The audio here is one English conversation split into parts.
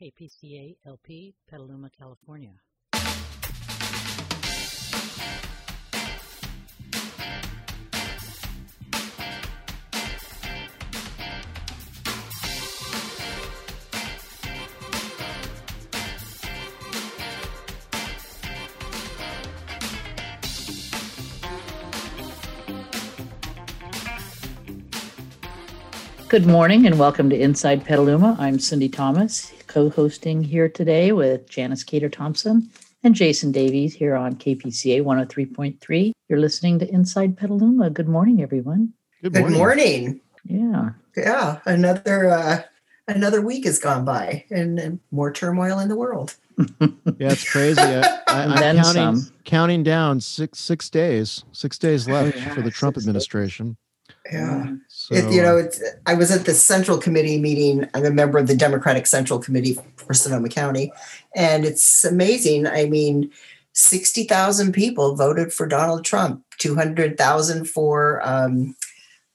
KPCA LP, Petaluma, California. Good morning and welcome to Inside Petaluma. I'm Cindy Thomas, co hosting here today with Janice Cader Thompson and Jason Davies here on KPCA 103.3. You're listening to Inside Petaluma. Good morning, everyone. Good morning. Good morning. Yeah. Yeah. Another uh, another week has gone by and, and more turmoil in the world. yeah, it's crazy. I, am counting, counting down six six days, six days left oh, yeah, for the Trump administration. Days. Yeah. So, it, you know, it's, I was at the Central Committee meeting. I'm a member of the Democratic Central Committee for Sonoma County. And it's amazing. I mean, 60,000 people voted for Donald Trump, 200,000 for um,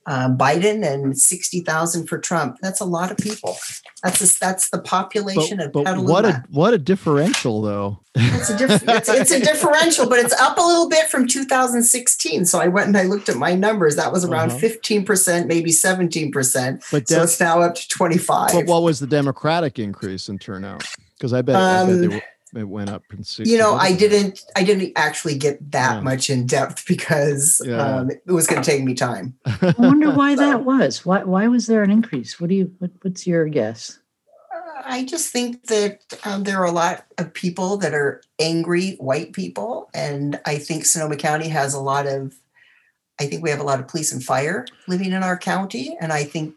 uh, Biden and 60,000 for Trump. That's a lot of people. That's a, that's the population but, of but Petaluma. What a what a differential though. It's a, diff- it's, it's, a differential, but it's up a little bit from 2016. So I went and I looked at my numbers. That was around uh-huh. 15%, maybe 17%. But so it's now up to 25. But what was the Democratic increase in turnout? Because I bet, um, I bet they um, were it went up you know i didn't i didn't actually get that yeah. much in depth because yeah. um, it was going to take me time. I wonder why so, that was. Why why was there an increase? What do you what, what's your guess? Uh, i just think that um, there are a lot of people that are angry white people and i think sonoma county has a lot of i think we have a lot of police and fire living in our county and i think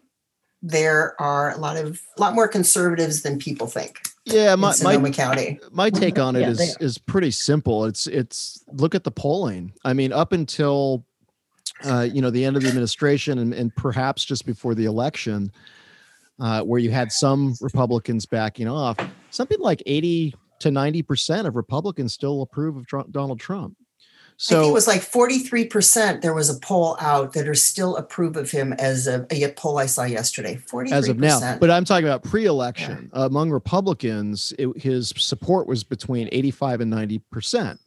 there are a lot of a lot more conservatives than people think yeah, my my, County. my take on it yeah, is is pretty simple. It's it's look at the polling. I mean, up until uh, you know the end of the administration and, and perhaps just before the election, uh, where you had some Republicans backing off, something like eighty to ninety percent of Republicans still approve of Trump, Donald Trump. So I think it was like 43%. There was a poll out that are still approve of him as a, a poll I saw yesterday. 43%. As of now. But I'm talking about pre election. Yeah. among Republicans, it, his support was between 85 and 90%.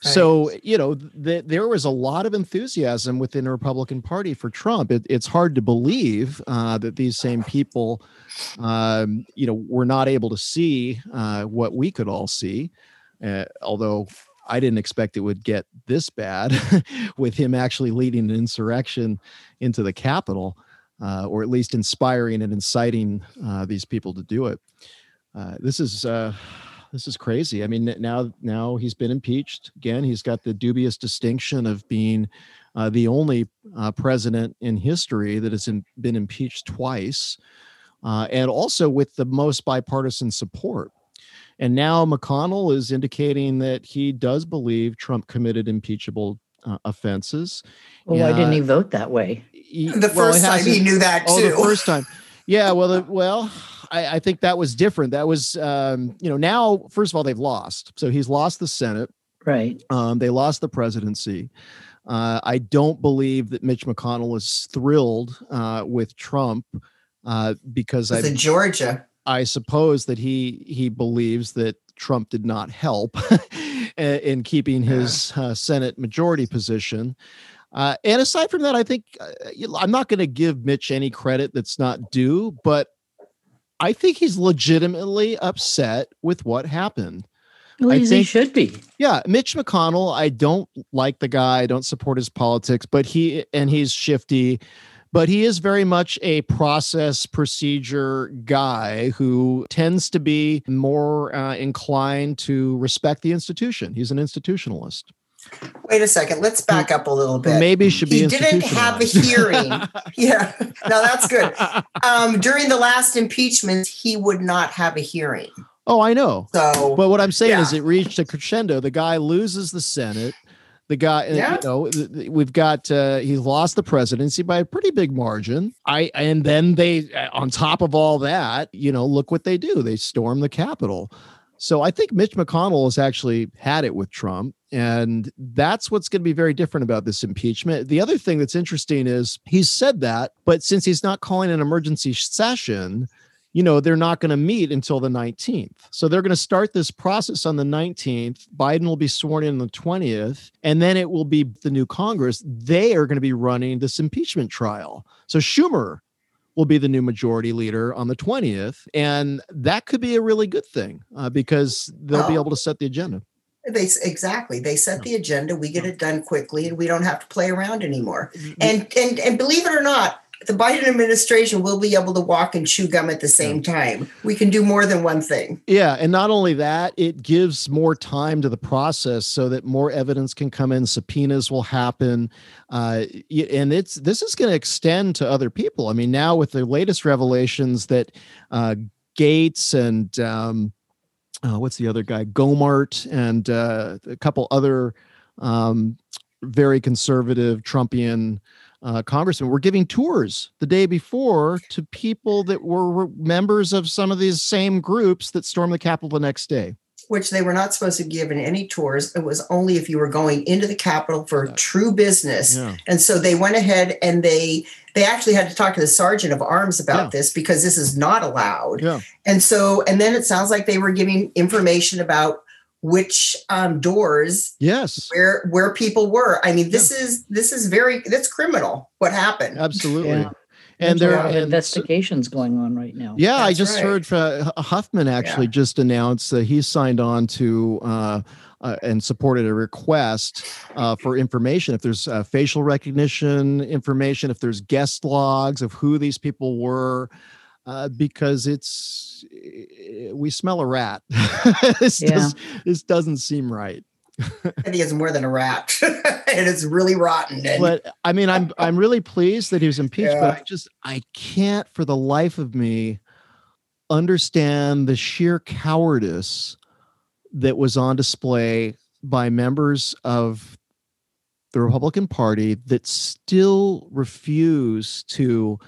So, you know, th- there was a lot of enthusiasm within the Republican Party for Trump. It, it's hard to believe uh, that these same people, um, you know, were not able to see uh, what we could all see. Uh, although I didn't expect it would get this bad with him actually leading an insurrection into the Capitol, uh, or at least inspiring and inciting uh, these people to do it. Uh, this is uh, this is crazy. I mean, now now he's been impeached again. He's got the dubious distinction of being uh, the only uh, president in history that has in, been impeached twice, and also with the most bipartisan support. And now McConnell is indicating that he does believe Trump committed impeachable uh, offenses. Well, why didn't he vote that way? He, the first well, time he knew that too. Oh, the first time. Yeah. Well, the, well, I, I, think that was different. That was, um, you know, now first of all they've lost. So he's lost the Senate. Right. Um, they lost the presidency. Uh, I don't believe that Mitch McConnell is thrilled uh, with Trump uh, because I in Georgia. I suppose that he he believes that Trump did not help in keeping his uh, Senate majority position. Uh, and aside from that, I think uh, I'm not going to give Mitch any credit that's not due, but I think he's legitimately upset with what happened. Well, I think, he should be. Yeah, Mitch McConnell. I don't like the guy. I don't support his politics, but he and he's shifty but he is very much a process procedure guy who tends to be more uh, inclined to respect the institution. He's an institutionalist. Wait a second. Let's back up a little bit. Maybe should be. He didn't have a hearing. yeah, no, that's good. Um, during the last impeachment, he would not have a hearing. Oh, I know. So, but what I'm saying yeah. is, it reached a crescendo. The guy loses the Senate. The guy, uh, yeah. you know, we've got uh, he lost the presidency by a pretty big margin. I and then they, uh, on top of all that, you know, look what they do. They storm the Capitol. So I think Mitch McConnell has actually had it with Trump. And that's what's going to be very different about this impeachment. The other thing that's interesting is he's said that, but since he's not calling an emergency session, you know, they're not going to meet until the 19th. So they're going to start this process on the 19th. Biden will be sworn in on the 20th, and then it will be the new Congress. They are going to be running this impeachment trial. So Schumer will be the new majority leader on the 20th. And that could be a really good thing uh, because they'll be able to set the agenda. They exactly. They set the agenda. We get it done quickly, and we don't have to play around anymore. And and and believe it or not, the Biden administration will be able to walk and chew gum at the same time. We can do more than one thing. Yeah, and not only that, it gives more time to the process so that more evidence can come in. Subpoenas will happen, uh, and it's this is going to extend to other people. I mean, now with the latest revelations that uh, Gaetz and um, uh, what's the other guy, Gohmert, and uh, a couple other um, very conservative Trumpian uh, congressmen were giving tours the day before to people that were members of some of these same groups that stormed the Capitol the next day. Which they were not supposed to give in any tours. It was only if you were going into the Capitol for true business. Yeah. And so they went ahead and they they actually had to talk to the sergeant of arms about yeah. this because this is not allowed. Yeah. And so and then it sounds like they were giving information about which um, doors yes where where people were i mean this yeah. is this is very that's criminal what happened absolutely yeah. and there are investigations going on right now yeah that's i just right. heard from huffman actually yeah. just announced that he signed on to uh, uh, and supported a request uh, for information if there's uh, facial recognition information if there's guest logs of who these people were uh, because it's we smell a rat. this, yeah. does, this doesn't seem right. I think it's more than a rat, and it's really rotten. And- but I mean, I'm I'm really pleased that he was impeached, yeah. but I just I can't for the life of me understand the sheer cowardice that was on display by members of the Republican Party that still refuse to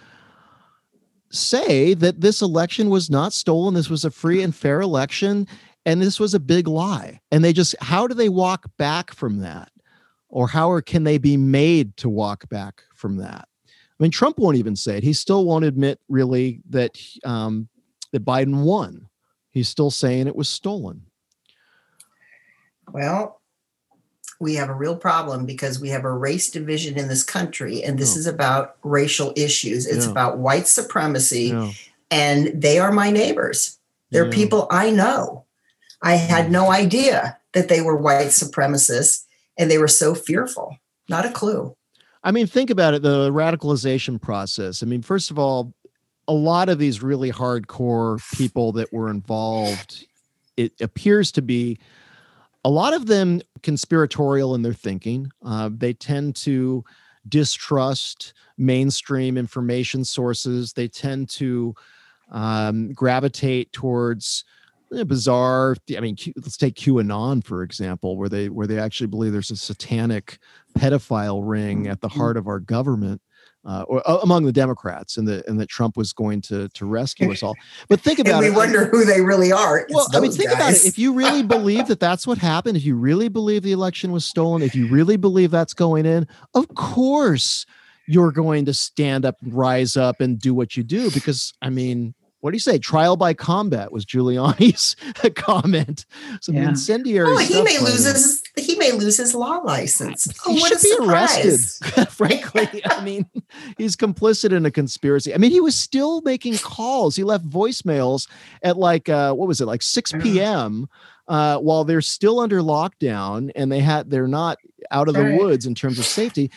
say that this election was not stolen. This was a free and fair election. And this was a big lie. And they just, how do they walk back from that? Or how can they be made to walk back from that? I mean, Trump won't even say it. He still won't admit really that um, that Biden won. He's still saying it was stolen. Well, we have a real problem because we have a race division in this country, and this is about racial issues. It's yeah. about white supremacy, yeah. and they are my neighbors. They're people I know. I had mm. no idea that they were white supremacists, and they were so fearful. Not a clue. I mean, think about it the radicalization process. I mean, first of all, a lot of these really hardcore people that were involved, it appears to be a lot of them conspiratorial in their thinking. Uh, they tend to distrust mainstream information sources. They tend to um, gravitate towards eh, bizarre. I mean, Q, let's take QAnon for example, where they where they actually believe there's a satanic pedophile ring at the mm-hmm. heart of our government uh, or uh, among the Democrats, and that and that Trump was going to to rescue us all. But think about and we it. We wonder who they really are. It's well, I mean, think guys. about it. If you really believe that that's what happened, if you really believe the election was stolen, if you really believe that's going in, of course you're going to stand up, rise up, and do what you do. Because I mean, what do you say? Trial by combat was Giuliani's comment. Some yeah. incendiary. Oh, he may lose his he may lose his law license. Oh, he should be arrested. frankly, I mean, he's complicit in a conspiracy. I mean, he was still making calls. He left voicemails at like uh, what was it, like six p.m. Uh, while they're still under lockdown and they had they're not out of the right. woods in terms of safety.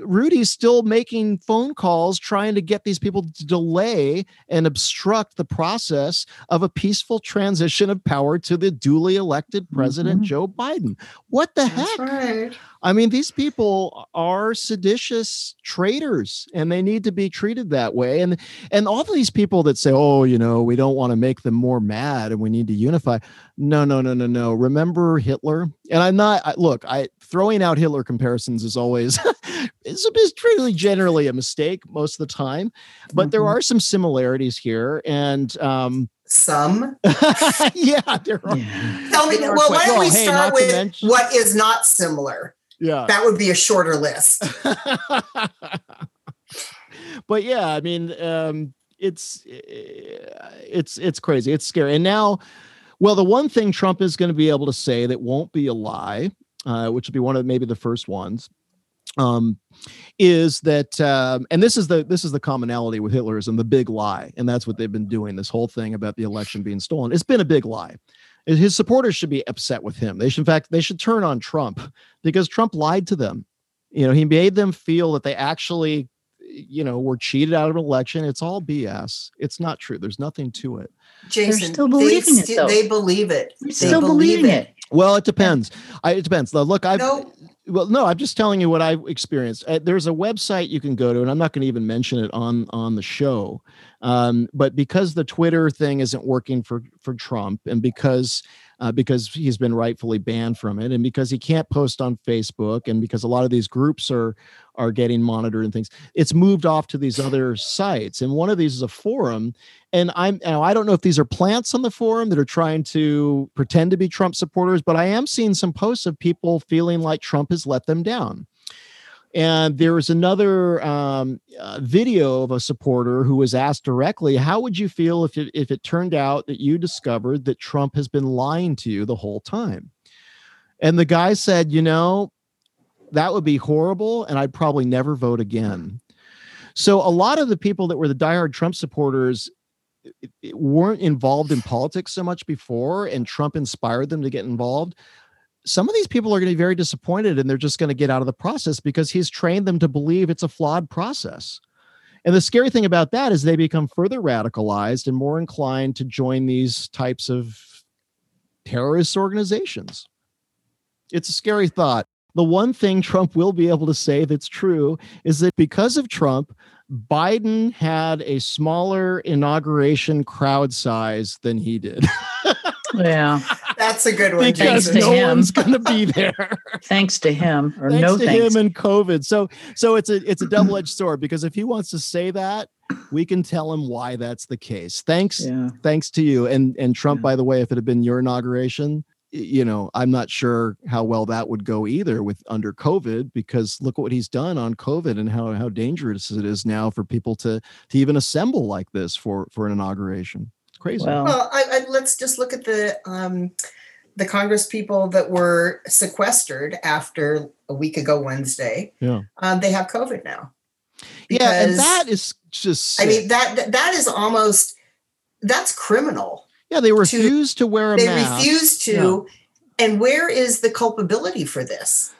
Rudy's still making phone calls trying to get these people to delay and obstruct the process of a peaceful transition of power to the duly elected President mm-hmm. Joe Biden. What the That's heck? Right. I mean, these people are seditious traitors and they need to be treated that way. And and all of these people that say, oh, you know, we don't want to make them more mad and we need to unify. No, no, no, no, no. Remember Hitler? And I'm not I, look, I throwing out Hitler comparisons is always it's, it's really generally a mistake most of the time. But mm-hmm. there are some similarities here. And um some. yeah, there are. Yeah. Tell me, well, why don't we start with mention- what is not similar? Yeah. That would be a shorter list. but yeah, I mean, um, it's it's it's crazy. It's scary. And now, well, the one thing Trump is going to be able to say that won't be a lie, uh, which will be one of maybe the first ones, um, is that um, and this is the this is the commonality with Hitlerism, the big lie, and that's what they've been doing. This whole thing about the election being stolen, it's been a big lie. His supporters should be upset with him. They should, in fact, they should turn on Trump because Trump lied to them. You know, he made them feel that they actually, you know, were cheated out of an election. It's all BS. It's not true. There's nothing to it. Jason, They're still believing they, it. Though. They believe it. They're still believing it. it. Well, it depends. I, it depends. Look, I no. well, no, I'm just telling you what I've experienced. Uh, there's a website you can go to, and I'm not going to even mention it on on the show. Um, but because the Twitter thing isn't working for for Trump, and because uh, because he's been rightfully banned from it, and because he can't post on Facebook, and because a lot of these groups are are getting monitored and things, it's moved off to these other sites. And one of these is a forum, and I'm know, I don't know if these are plants on the forum that are trying to pretend to be Trump supporters, but I am seeing some posts of people feeling like Trump has let them down. And there was another um, uh, video of a supporter who was asked directly, "How would you feel if it, if it turned out that you discovered that Trump has been lying to you the whole time?" And the guy said, "You know, that would be horrible, and I'd probably never vote again." So a lot of the people that were the diehard Trump supporters weren't involved in politics so much before, and Trump inspired them to get involved some of these people are going to be very disappointed and they're just going to get out of the process because he's trained them to believe it's a flawed process. And the scary thing about that is they become further radicalized and more inclined to join these types of terrorist organizations. It's a scary thought. The one thing Trump will be able to say that's true is that because of Trump, Biden had a smaller inauguration crowd size than he did. yeah. That's a good one. Because no him. one's going to be there. thanks to him, or thanks no to thanks. him and COVID. So, so it's a it's a double edged sword because if he wants to say that, we can tell him why that's the case. Thanks, yeah. thanks to you and and Trump. Yeah. By the way, if it had been your inauguration, you know, I'm not sure how well that would go either with under COVID because look what he's done on COVID and how how dangerous it is now for people to to even assemble like this for for an inauguration crazy. Well, well I, I, let's just look at the um, the Congress people that were sequestered after a week ago Wednesday. Yeah, um, they have COVID now. Because, yeah, and that is just. Sick. I mean that that is almost that's criminal. Yeah, they refuse to, to wear a they mask. They refuse to. Yeah. And where is the culpability for this?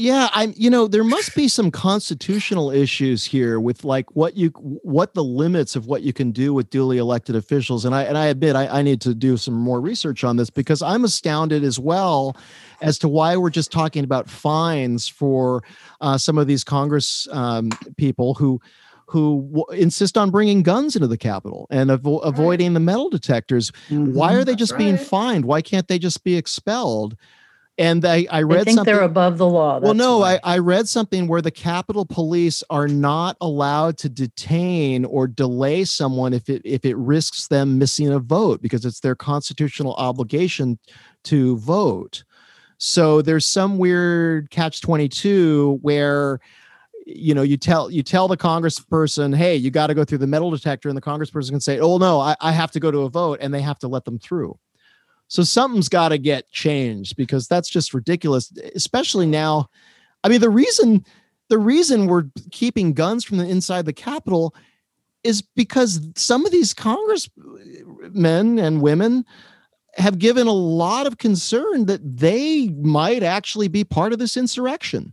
Yeah, I'm you know, there must be some constitutional issues here with like what you what the limits of what you can do with duly elected officials. And I and I admit I, I need to do some more research on this because I'm astounded as well as to why we're just talking about fines for uh, some of these Congress um, people who who w- insist on bringing guns into the Capitol and avo- avoiding the metal detectors. Mm-hmm. Why are they just right. being fined? Why can't they just be expelled? And I, I read something. I think something. They're above the law. well, no, I, I read something where the Capitol Police are not allowed to detain or delay someone if it if it risks them missing a vote because it's their constitutional obligation to vote. So there's some weird catch 22 where you know you tell you tell the congressperson hey you got to go through the metal detector and the congressperson can say oh no I, I have to go to a vote and they have to let them through so something's got to get changed because that's just ridiculous, especially now. I mean, the reason the reason we're keeping guns from the inside the Capitol is because some of these congressmen and women have given a lot of concern that they might actually be part of this insurrection.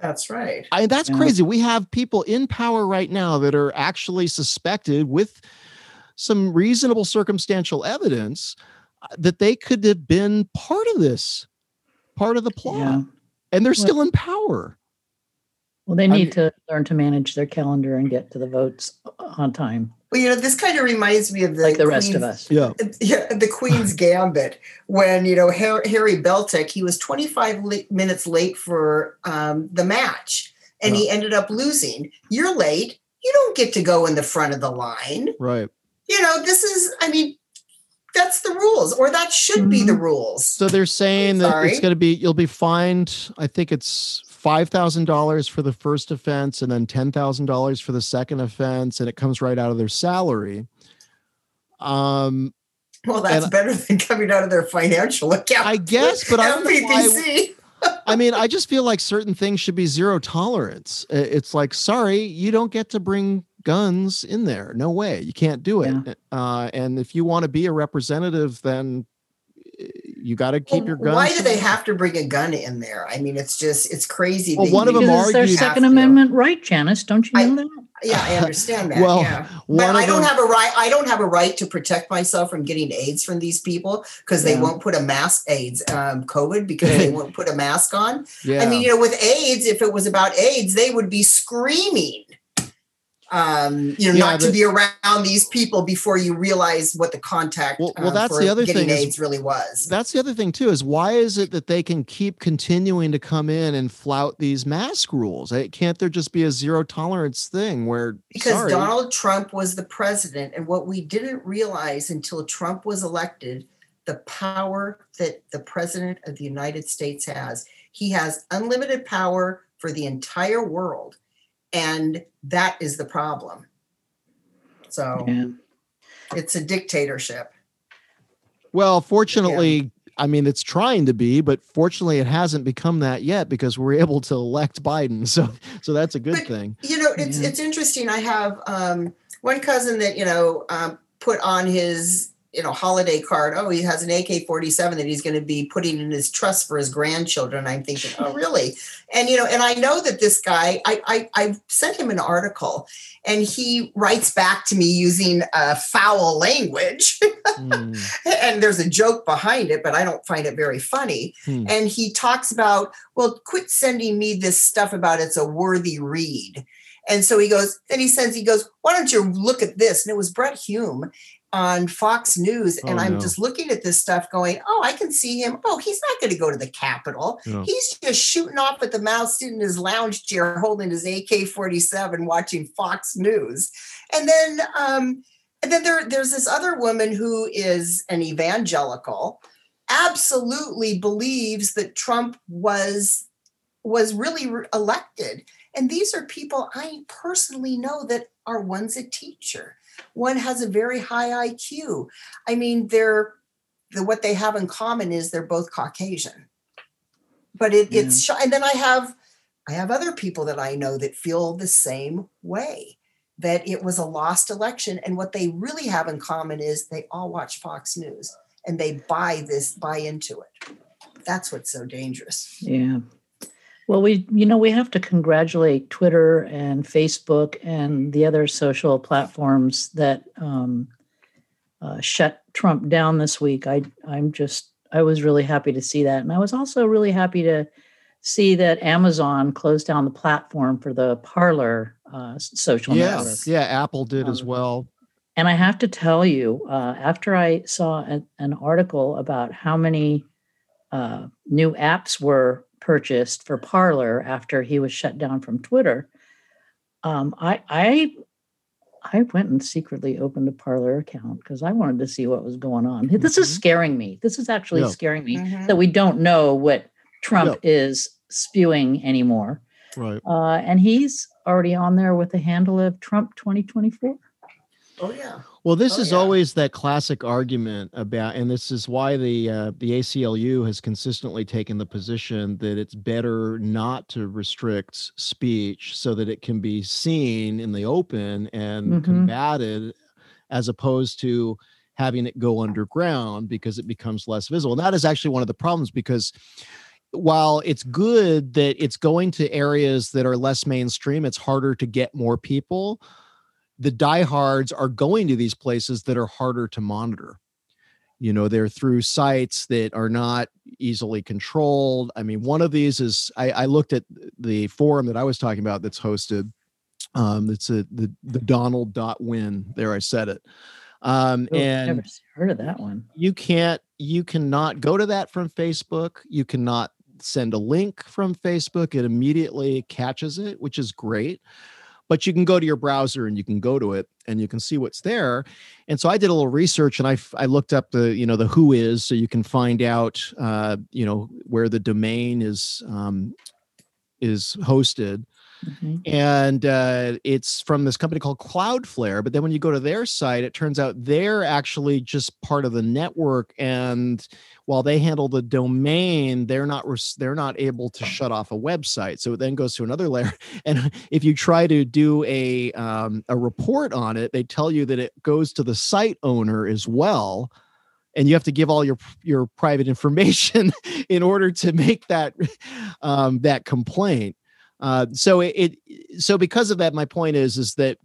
That's right. I, that's yeah. crazy. We have people in power right now that are actually suspected with some reasonable circumstantial evidence that they could have been part of this, part of the plot, yeah. and they're well, still in power. Well, they need I, to learn to manage their calendar and get to the votes on time. Well, you know, this kind of reminds me of the like the rest of us. Yeah, yeah, the Queen's Gambit when you know Harry Beltik he was 25 minutes late for um, the match and yeah. he ended up losing. You're late. You don't get to go in the front of the line. Right. You know, this is. I mean, that's the rules, or that should be the mm-hmm. rules. So they're saying that it's going to be you'll be fined. I think it's five thousand dollars for the first offense and then ten thousand dollars for the second offense, and it comes right out of their salary. Um, well, that's better than coming out of their financial account. I guess, but I don't know I mean, I just feel like certain things should be zero tolerance. It's like, sorry, you don't get to bring guns in there. No way, you can't do it. Yeah. Uh, and if you want to be a representative, then you got to keep well, your guns. Why do they have to bring a gun in there? I mean, it's just it's crazy. Well, one of them argued their Second Amendment right, Janice. Don't you know I, that? Yeah, I understand that. well, yeah. but I don't them, have a right. I don't have a right to protect myself from getting AIDS from these people because they yeah. won't put a mask AIDS, um, COVID, because they won't put a mask on. Yeah. I mean, you know, with AIDS, if it was about AIDS, they would be screaming um, you know, yeah, not the, to be around these people before you realize what the contact. Well, well um, that's the other thing. AIDS is, really was. That's the other thing too. Is why is it that they can keep continuing to come in and flout these mask rules? Can't there just be a zero tolerance thing where? Because sorry. Donald Trump was the president, and what we didn't realize until Trump was elected, the power that the president of the United States has. He has unlimited power for the entire world and that is the problem. So yeah. it's a dictatorship. Well, fortunately, yeah. I mean, it's trying to be, but fortunately, it hasn't become that yet because we're able to elect Biden. So, so that's a good but, thing. You know, it's yeah. it's interesting. I have um, one cousin that you know um, put on his you know holiday card oh he has an ak-47 that he's going to be putting in his trust for his grandchildren i'm thinking oh really and you know and i know that this guy i i, I sent him an article and he writes back to me using a foul language mm. and there's a joke behind it but i don't find it very funny mm. and he talks about well quit sending me this stuff about it's a worthy read and so he goes, then he sends, he goes, why don't you look at this? And it was Brit Hume on Fox News, and oh, I'm no. just looking at this stuff going, oh, I can see him. Oh, he's not going to go to the Capitol. No. He's just shooting off at the mouth, sitting in his lounge chair, holding his AK 47, watching Fox News. And then, um, and then there, there's this other woman who is an evangelical, absolutely believes that Trump was was really re- elected. And these are people I personally know that are one's a teacher one has a very high IQ. I mean, they're the what they have in common is they're both Caucasian. But it, yeah. it's and then I have I have other people that I know that feel the same way that it was a lost election and what they really have in common is they all watch Fox News and they buy this buy into it. That's what's so dangerous. Yeah. Well, we, you know, we have to congratulate Twitter and Facebook and the other social platforms that um, uh, shut Trump down this week. I, I'm just, I was really happy to see that, and I was also really happy to see that Amazon closed down the platform for the Parler uh, social yes, network. Yeah, Apple did um, as well. And I have to tell you, uh, after I saw a, an article about how many uh, new apps were purchased for Parler after he was shut down from Twitter, um, I I I went and secretly opened a Parler account because I wanted to see what was going on. Mm-hmm. This is mm-hmm. scaring me. This is actually yeah. scaring me mm-hmm. that we don't know what Trump yeah. is spewing anymore. Right. Uh, and he's already on there with the handle of Trump 2024. Oh yeah. Well, this oh, is yeah. always that classic argument about, and this is why the uh, the ACLU has consistently taken the position that it's better not to restrict speech so that it can be seen in the open and mm-hmm. combated, as opposed to having it go underground because it becomes less visible. And that is actually one of the problems because while it's good that it's going to areas that are less mainstream, it's harder to get more people the diehards are going to these places that are harder to monitor. You know, they're through sites that are not easily controlled. I mean, one of these is I, I looked at the forum that I was talking about that's hosted. Um, it's a the the Donald dot win. There, I said it. Um, oh, and never heard of that one. You can't. You cannot go to that from Facebook. You cannot send a link from Facebook. It immediately catches it, which is great but you can go to your browser and you can go to it and you can see what's there and so i did a little research and i i looked up the you know the WHOIS so you can find out uh, you know where the domain is um, is hosted. Mm-hmm. And uh, it's from this company called Cloudflare. But then when you go to their site, it turns out they're actually just part of the network. And while they handle the domain, they're not they're not able to shut off a website. So it then goes to another layer. And if you try to do a um, a report on it, they tell you that it goes to the site owner as well and you have to give all your your private information in order to make that um, that complaint. Uh, so it, it so because of that, my point is is that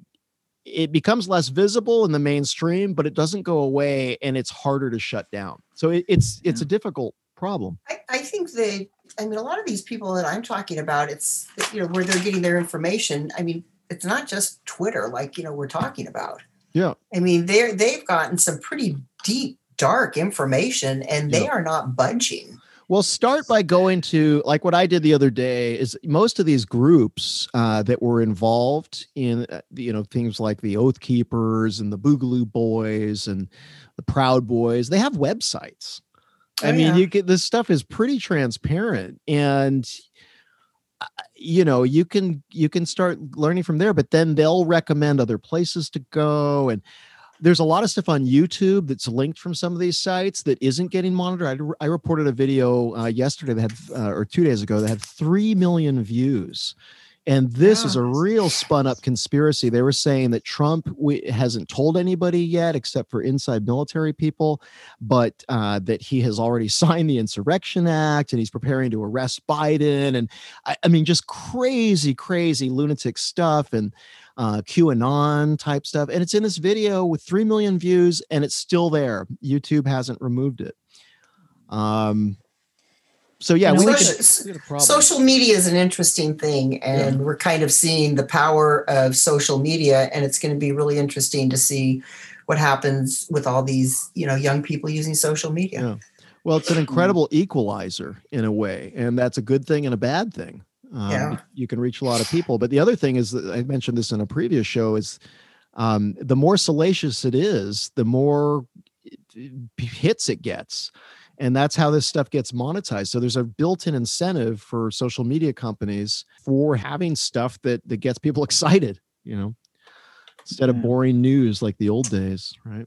it becomes less visible in the mainstream, but it doesn't go away, and it's harder to shut down. So it, it's it's a difficult problem. I, I think that I mean a lot of these people that I'm talking about, it's you know where they're getting their information. I mean, it's not just Twitter, like you know we're talking about. Yeah. I mean, they're they've gotten some pretty deep, dark information, and they yeah. are not budging. Well, start by going to like what I did the other day is most of these groups uh, that were involved in uh, you know things like the Oath Keepers and the Boogaloo Boys and the Proud Boys. They have websites. Oh, I mean, yeah. you get this stuff is pretty transparent and uh, you know you can you can start learning from there but then they'll recommend other places to go and there's a lot of stuff on YouTube that's linked from some of these sites that isn't getting monitored. I, I reported a video uh, yesterday that had, uh, or two days ago, that had 3 million views. And this is a real spun up conspiracy. They were saying that Trump hasn't told anybody yet, except for inside military people, but uh, that he has already signed the Insurrection Act and he's preparing to arrest Biden. And I, I mean, just crazy, crazy lunatic stuff. And uh, QAnon type stuff. And it's in this video with 3 million views and it's still there. YouTube hasn't removed it. Um, so yeah, we social, social media is an interesting thing, and yeah. we're kind of seeing the power of social media, and it's going to be really interesting to see what happens with all these you know young people using social media. Yeah. Well, it's an incredible equalizer in a way, and that's a good thing and a bad thing. Um, yeah. You can reach a lot of people. But the other thing is that I mentioned this in a previous show is um, the more salacious it is, the more hits it gets. And that's how this stuff gets monetized. So there's a built-in incentive for social media companies for having stuff that that gets people excited, you know, instead yeah. of boring news like the old days, right?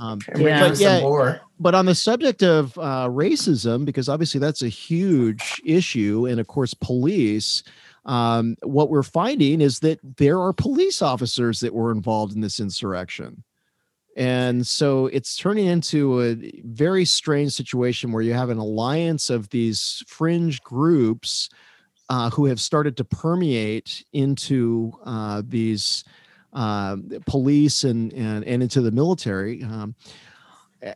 Um, yeah. But, yeah, but on the subject of uh, racism, because obviously that's a huge issue, and of course, police. Um, what we're finding is that there are police officers that were involved in this insurrection. And so it's turning into a very strange situation where you have an alliance of these fringe groups uh, who have started to permeate into uh, these uh, police and, and and into the military. Um,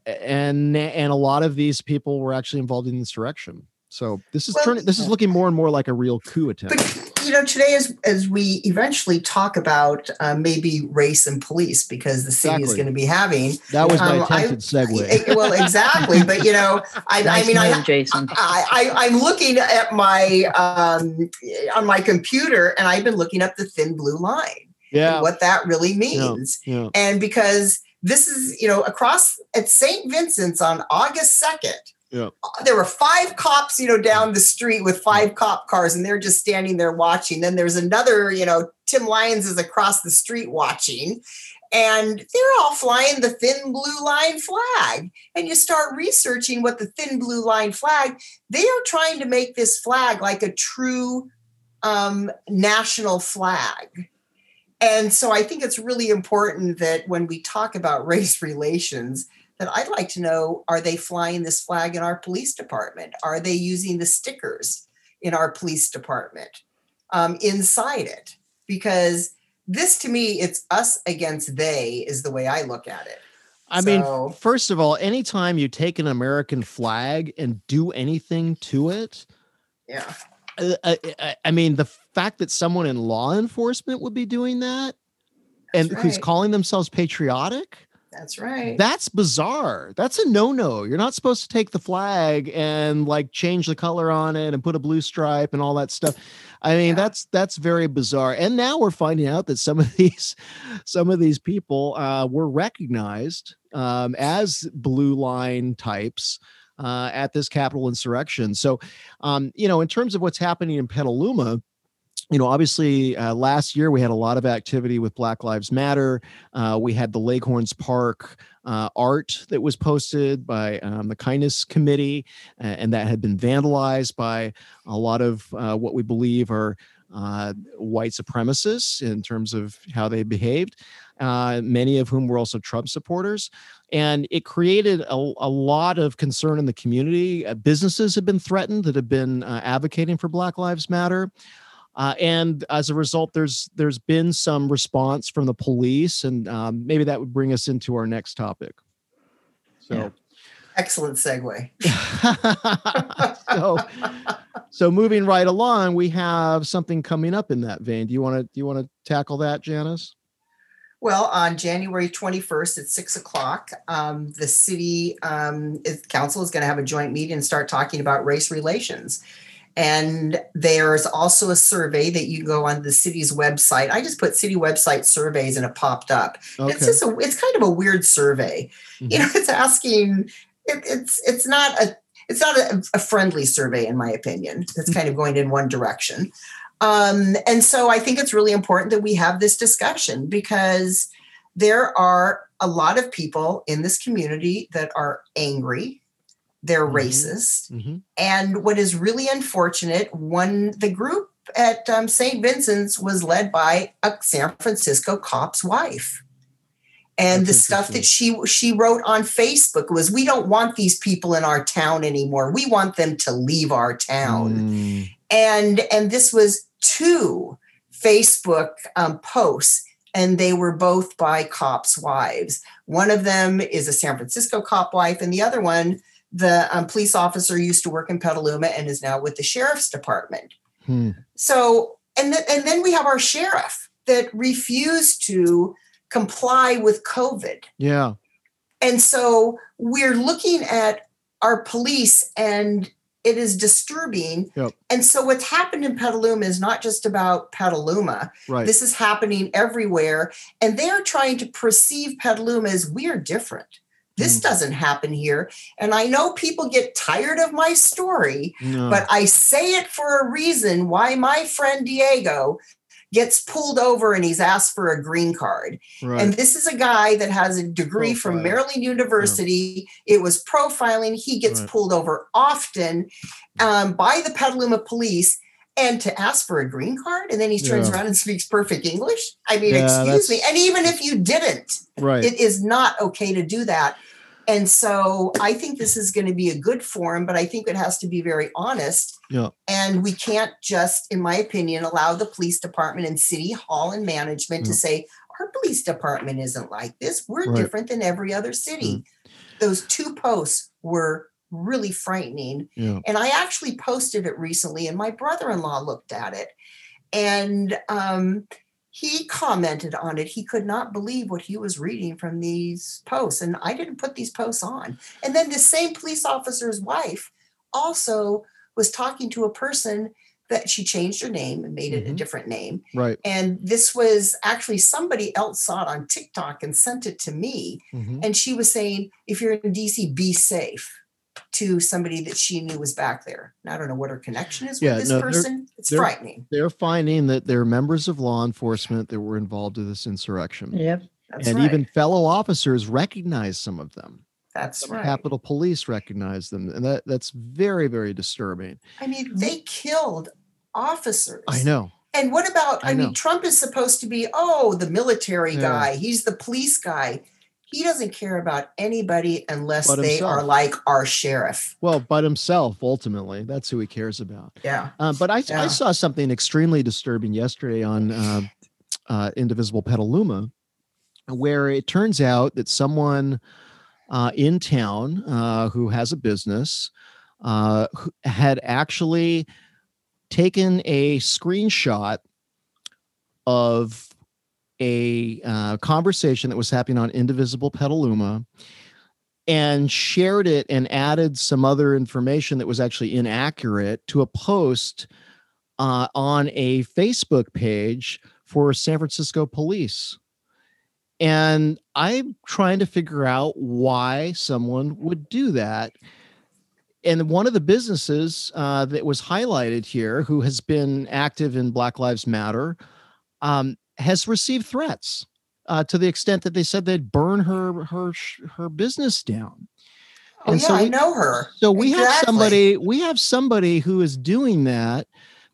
and and a lot of these people were actually involved in this direction. So this is well, turning. This is looking more and more like a real coup attempt. But, you know, today as as we eventually talk about uh, maybe race and police because the city exactly. is going to be having that was my um, attempted segue. I, well, exactly. but you know, I, nice I mean, I, Jason. I, I am looking at my um, on my computer, and I've been looking up the thin blue line yeah. what that really means. Yeah. Yeah. And because this is, you know, across at St. Vincent's on August 2nd, yeah. there were five cops, you know, down the street with five cop cars, and they're just standing there watching. Then there's another, you know, Tim Lyons is across the street watching. And they're all flying the thin blue line flag. And you start researching what the thin blue line flag, they are trying to make this flag like a true um, national flag. And so I think it's really important that when we talk about race relations, that I'd like to know are they flying this flag in our police department? Are they using the stickers in our police department um, inside it? Because this to me, it's us against they, is the way I look at it. I so, mean, first of all, anytime you take an American flag and do anything to it, yeah, I, uh, uh, I, I mean, the fact that someone in law enforcement would be doing that and right. who's calling themselves patriotic that's right that's bizarre that's a no-no you're not supposed to take the flag and like change the color on it and put a blue stripe and all that stuff i mean yeah. that's that's very bizarre and now we're finding out that some of these some of these people uh, were recognized um, as blue line types uh, at this Capitol insurrection. So, um, you know, in terms of what's happening in Petaluma, you know, obviously, uh, last year we had a lot of activity with Black Lives Matter. Uh, we had the Leghorns Park uh, art that was posted by um, the Kindness Committee, and that had been vandalized by a lot of uh, what we believe are uh, white supremacists in terms of how they behaved, uh, many of whom were also Trump supporters. And it created a, a lot of concern in the community. businesses have been threatened that have been advocating for Black Lives Matter. Uh, and as a result, there's there's been some response from the police, and um, maybe that would bring us into our next topic. So, yeah. excellent segue. so, so moving right along, we have something coming up in that vein. Do you want to do you want to tackle that, Janice? Well, on January 21st at six o'clock, um, the city um, council is going to have a joint meeting and start talking about race relations. And there's also a survey that you can go on the city's website. I just put city website surveys and it popped up. Okay. It's just a, it's kind of a weird survey. Mm-hmm. You know, it's asking, it, it's it's not a it's not a, a, friendly survey in my opinion. It's mm-hmm. kind of going in one direction. Um, and so I think it's really important that we have this discussion because there are a lot of people in this community that are angry they're mm-hmm. racist. Mm-hmm. And what is really unfortunate, one the group at um, St. Vincent's was led by a San Francisco cop's wife. And That's the stuff that she she wrote on Facebook was, "We don't want these people in our town anymore. We want them to leave our town." Mm. And and this was two Facebook um, posts, and they were both by cops' wives. One of them is a San Francisco cop wife, and the other one the um, police officer used to work in Petaluma and is now with the sheriff's department. Hmm. So, and, th- and then we have our sheriff that refused to comply with COVID. Yeah. And so we're looking at our police and it is disturbing. Yep. And so what's happened in Petaluma is not just about Petaluma. Right. This is happening everywhere. And they're trying to perceive Petaluma as we're different. This mm. doesn't happen here. And I know people get tired of my story, no. but I say it for a reason why my friend Diego gets pulled over and he's asked for a green card. Right. And this is a guy that has a degree from Maryland University. Yeah. It was profiling. He gets right. pulled over often um, by the Petaluma police. And to ask for a green card, and then he turns yeah. around and speaks perfect English. I mean, yeah, excuse me. And even if you didn't, right. it is not okay to do that. And so I think this is going to be a good forum, but I think it has to be very honest. Yeah. And we can't just, in my opinion, allow the police department and city hall and management yeah. to say, our police department isn't like this. We're right. different than every other city. Mm. Those two posts were really frightening. Yeah. And I actually posted it recently, and my brother in law looked at it. And um, he commented on it. He could not believe what he was reading from these posts. And I didn't put these posts on. And then the same police officer's wife also was talking to a person that she changed her name and made it mm-hmm. a different name. Right. And this was actually somebody else saw it on TikTok and sent it to me. Mm-hmm. And she was saying, if you're in DC, be safe to somebody that she knew was back there. And I don't know what her connection is yeah, with this no, person. It's they're, frightening. They're finding that there are members of law enforcement that were involved in this insurrection. Yep. That's and right. even fellow officers recognize some of them. That's right. Capitol Police recognize them. And that, that's very, very disturbing. I mean, they killed officers. I know. And what about, I, I mean, Trump is supposed to be, oh, the military yeah. guy, he's the police guy he doesn't care about anybody unless but they himself. are like our sheriff. Well, but himself ultimately, that's who he cares about. Yeah. Uh, but I, yeah. I saw something extremely disturbing yesterday on uh, uh, Indivisible Petaluma, where it turns out that someone uh, in town uh, who has a business uh, had actually taken a screenshot of a uh, conversation that was happening on Indivisible Petaluma and shared it and added some other information that was actually inaccurate to a post uh, on a Facebook page for San Francisco police. And I'm trying to figure out why someone would do that. and one of the businesses uh, that was highlighted here, who has been active in Black Lives Matter, um, has received threats uh, to the extent that they said they'd burn her her her business down. Oh, and yeah, so we, I know her. So we exactly. have somebody we have somebody who is doing that.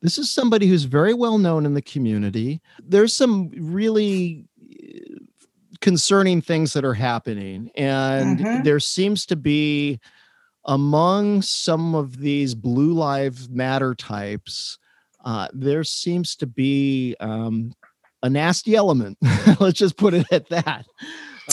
This is somebody who's very well known in the community. There's some really uh, concerning things that are happening, and mm-hmm. there seems to be among some of these blue lives matter types uh, there seems to be um, a nasty element let's just put it at that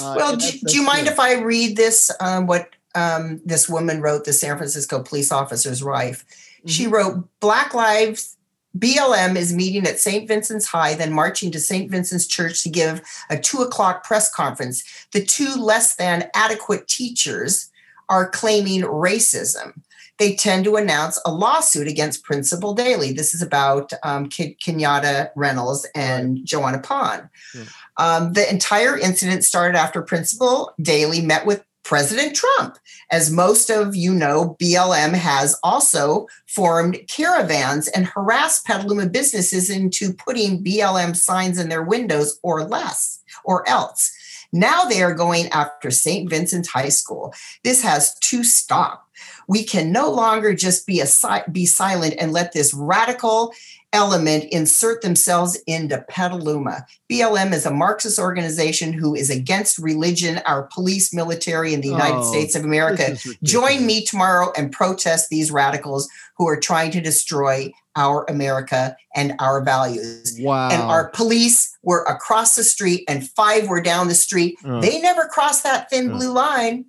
uh, well do, do, you mind if i read this um, what um, this woman wrote the san francisco police officer's wife mm-hmm. she wrote black lives BLM is meeting at St. Vincent's High, then marching to St. Vincent's Church to give a two o'clock press conference. The two less than adequate teachers are claiming racism. They tend to announce a lawsuit against Principal Daley. This is about um, Kenyatta Reynolds and Joanna Pond. Yeah. Um, the entire incident started after Principal Daley met with President Trump. As most of you know, BLM has also formed caravans and harassed Petaluma businesses into putting BLM signs in their windows or less or else. Now they are going after St. Vincent High School. This has to stop. We can no longer just be a be silent and let this radical element insert themselves into Petaluma. BLM is a Marxist organization who is against religion, our police, military, in the United oh, States of America. Join me tomorrow and protest these radicals who are trying to destroy our America and our values. Wow. And our police were across the street and five were down the street. Oh. They never crossed that thin oh. blue line.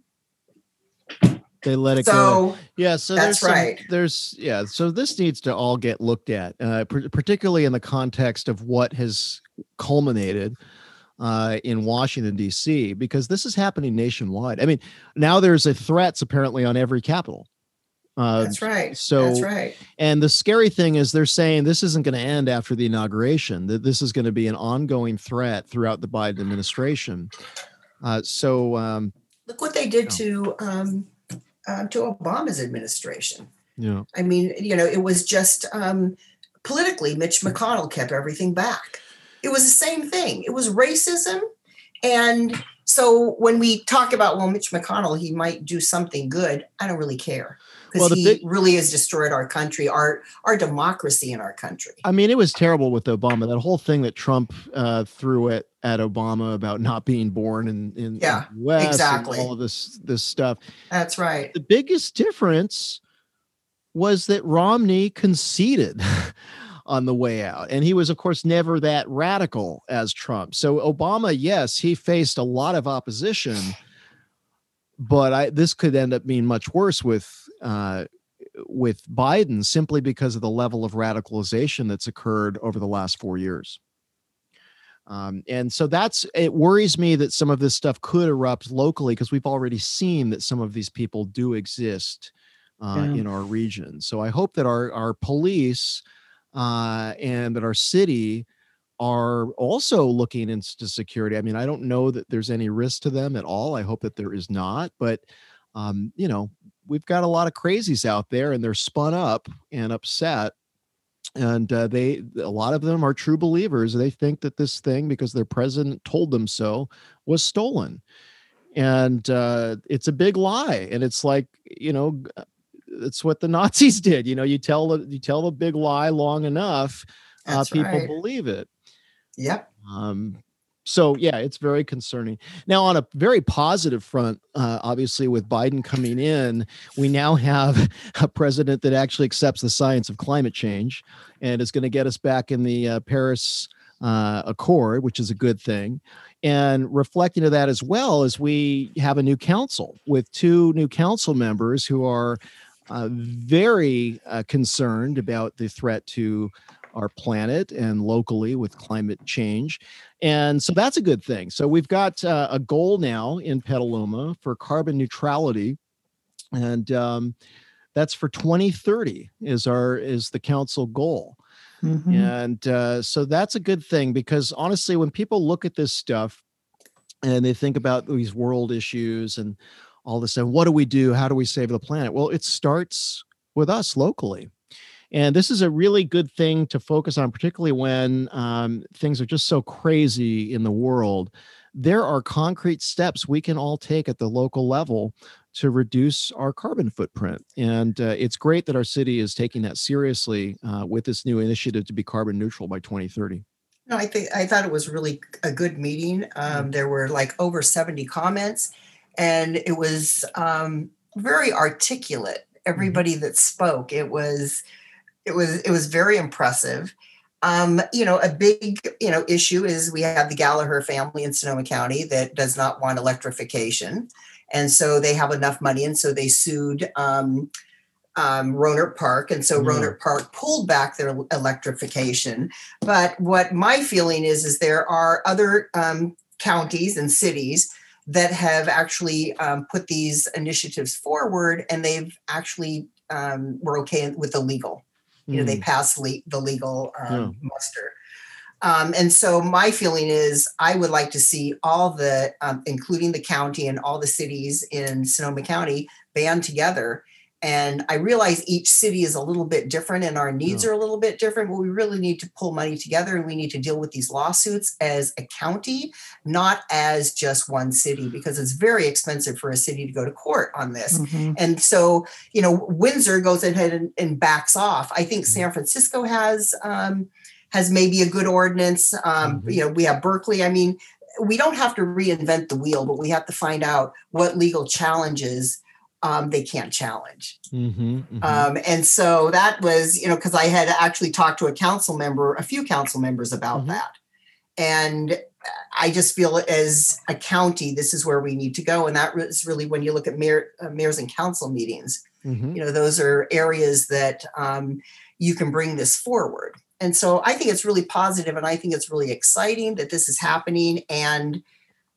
They let it so, go. Yeah, so that's there's right. there's yeah, so this needs to all get looked at, uh, particularly in the context of what has culminated uh, in Washington D.C. because this is happening nationwide. I mean, now there's a threats apparently on every capital. Uh, That's right. So That's right. And the scary thing is they're saying this isn't going to end after the inauguration. That this is going to be an ongoing threat throughout the Biden administration. Uh, so um, look what they did you know. to um, uh, to Obama's administration. Yeah. I mean, you know, it was just um, politically, Mitch McConnell kept everything back. It was the same thing. It was racism. And so when we talk about, well, Mitch McConnell, he might do something good, I don't really care because well, he big, really has destroyed our country, our our democracy in our country. I mean, it was terrible with Obama. That whole thing that Trump uh, threw at at Obama about not being born in in, yeah, in the West, exactly. all of this this stuff. That's right. The biggest difference was that Romney conceded. on the way out. And he was, of course, never that radical as Trump. So Obama, yes, he faced a lot of opposition, but I this could end up being much worse with uh, with Biden simply because of the level of radicalization that's occurred over the last four years. Um, and so that's it worries me that some of this stuff could erupt locally because we've already seen that some of these people do exist uh, yeah. in our region. So I hope that our our police uh, and that our city are also looking into security. I mean, I don't know that there's any risk to them at all. I hope that there is not, but um, you know, we've got a lot of crazies out there and they're spun up and upset and uh, they a lot of them are true believers they think that this thing because their president told them so was stolen and uh, it's a big lie and it's like you know it's what the nazis did you know you tell the you tell the big lie long enough uh, people right. believe it yep. Um, so yeah it's very concerning. Now on a very positive front uh, obviously with biden coming in we now have a president that actually accepts the science of climate change and is going to get us back in the uh, paris uh, accord which is a good thing. And reflecting to that as well as we have a new council with two new council members who are uh, very uh, concerned about the threat to our planet and locally with climate change. And so that's a good thing. So we've got uh, a goal now in Petaluma for carbon neutrality. And um, that's for 2030 is our is the council goal. Mm-hmm. And uh, so that's a good thing because honestly, when people look at this stuff and they think about these world issues and all of a sudden, what do we do? How do we save the planet? Well, it starts with us locally. And this is a really good thing to focus on, particularly when um, things are just so crazy in the world. There are concrete steps we can all take at the local level to reduce our carbon footprint. And uh, it's great that our city is taking that seriously uh, with this new initiative to be carbon neutral by 2030. No, I think I thought it was really a good meeting. Um, mm-hmm. there were like over 70 comments, and it was um, very articulate. Mm-hmm. Everybody that spoke, it was it was it was very impressive. Um, you know, a big you know issue is we have the Gallagher family in Sonoma County that does not want electrification, and so they have enough money, and so they sued um, um, Rohnert Park, and so mm. Rohnert Park pulled back their electrification. But what my feeling is is there are other um, counties and cities that have actually um, put these initiatives forward, and they've actually um, were okay with the legal you know, they mm. pass le- the legal um, yeah. muster. Um, and so my feeling is I would like to see all the, um, including the county and all the cities in Sonoma County, band together and I realize each city is a little bit different and our needs yeah. are a little bit different, but we really need to pull money together and we need to deal with these lawsuits as a county, not as just one city, because it's very expensive for a city to go to court on this. Mm-hmm. And so, you know, Windsor goes ahead and, and backs off. I think mm-hmm. San Francisco has um, has maybe a good ordinance. Um, mm-hmm. You know, we have Berkeley. I mean, we don't have to reinvent the wheel, but we have to find out what legal challenges um, they can't challenge. Mm-hmm, mm-hmm. Um, and so that was, you know, because I had actually talked to a council member, a few council members about mm-hmm. that. And I just feel as a county, this is where we need to go. And that is really when you look at mayor, uh, mayors and council meetings, mm-hmm. you know, those are areas that um, you can bring this forward. And so I think it's really positive and I think it's really exciting that this is happening. And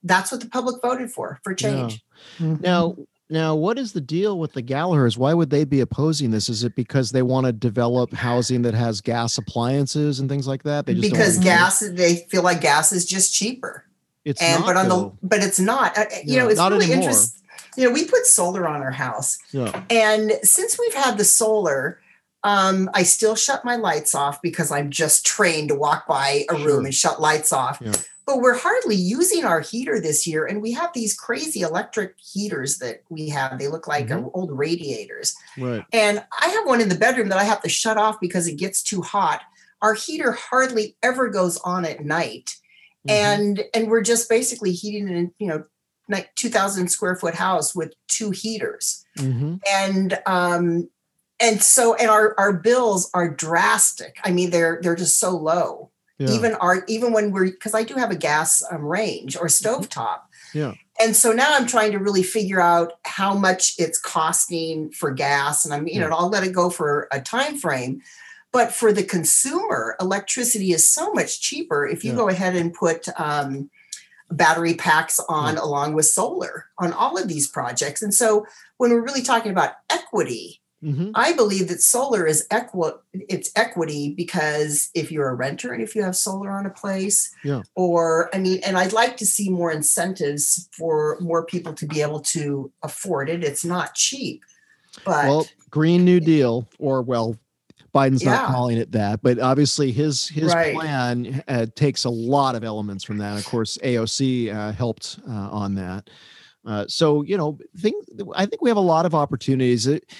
that's what the public voted for, for change. Yeah. Mm-hmm. Now, now, what is the deal with the Gallaghers? Why would they be opposing this? Is it because they want to develop housing that has gas appliances and things like that? They just because gas, they feel like gas is just cheaper. It's and not, but on though. the but it's not. Uh, you know, it's really interesting. You know, we put solar on our house, yeah. and since we've had the solar, um, I still shut my lights off because I'm just trained to walk by a room sure. and shut lights off. Yeah but we're hardly using our heater this year and we have these crazy electric heaters that we have. They look like mm-hmm. old radiators. Right. And i have one in the bedroom that i have to shut off because it gets too hot. Our heater hardly ever goes on at night. Mm-hmm. and and we're just basically heating in you know like 2000 square foot house with two heaters. Mm-hmm. and um and so and our our bills are drastic. I mean they're they're just so low yeah. even our even when we're because I do have a gas um, range or mm-hmm. stovetop. Yeah. And so now I'm trying to really figure out how much it's costing for gas, and I'm you yeah. know I'll let it go for a time frame. But for the consumer, electricity is so much cheaper if you yeah. go ahead and put um, battery packs on along with solar on all of these projects. And so when we're really talking about equity, Mm-hmm. I believe that solar is equi- it's equity because if you're a renter and if you have solar on a place, yeah. or I mean, and I'd like to see more incentives for more people to be able to afford it. It's not cheap, but well, Green New Deal, or well, Biden's yeah. not calling it that, but obviously his his right. plan uh, takes a lot of elements from that. Of course, AOC uh, helped uh, on that. Uh, so you know, think I think we have a lot of opportunities. It,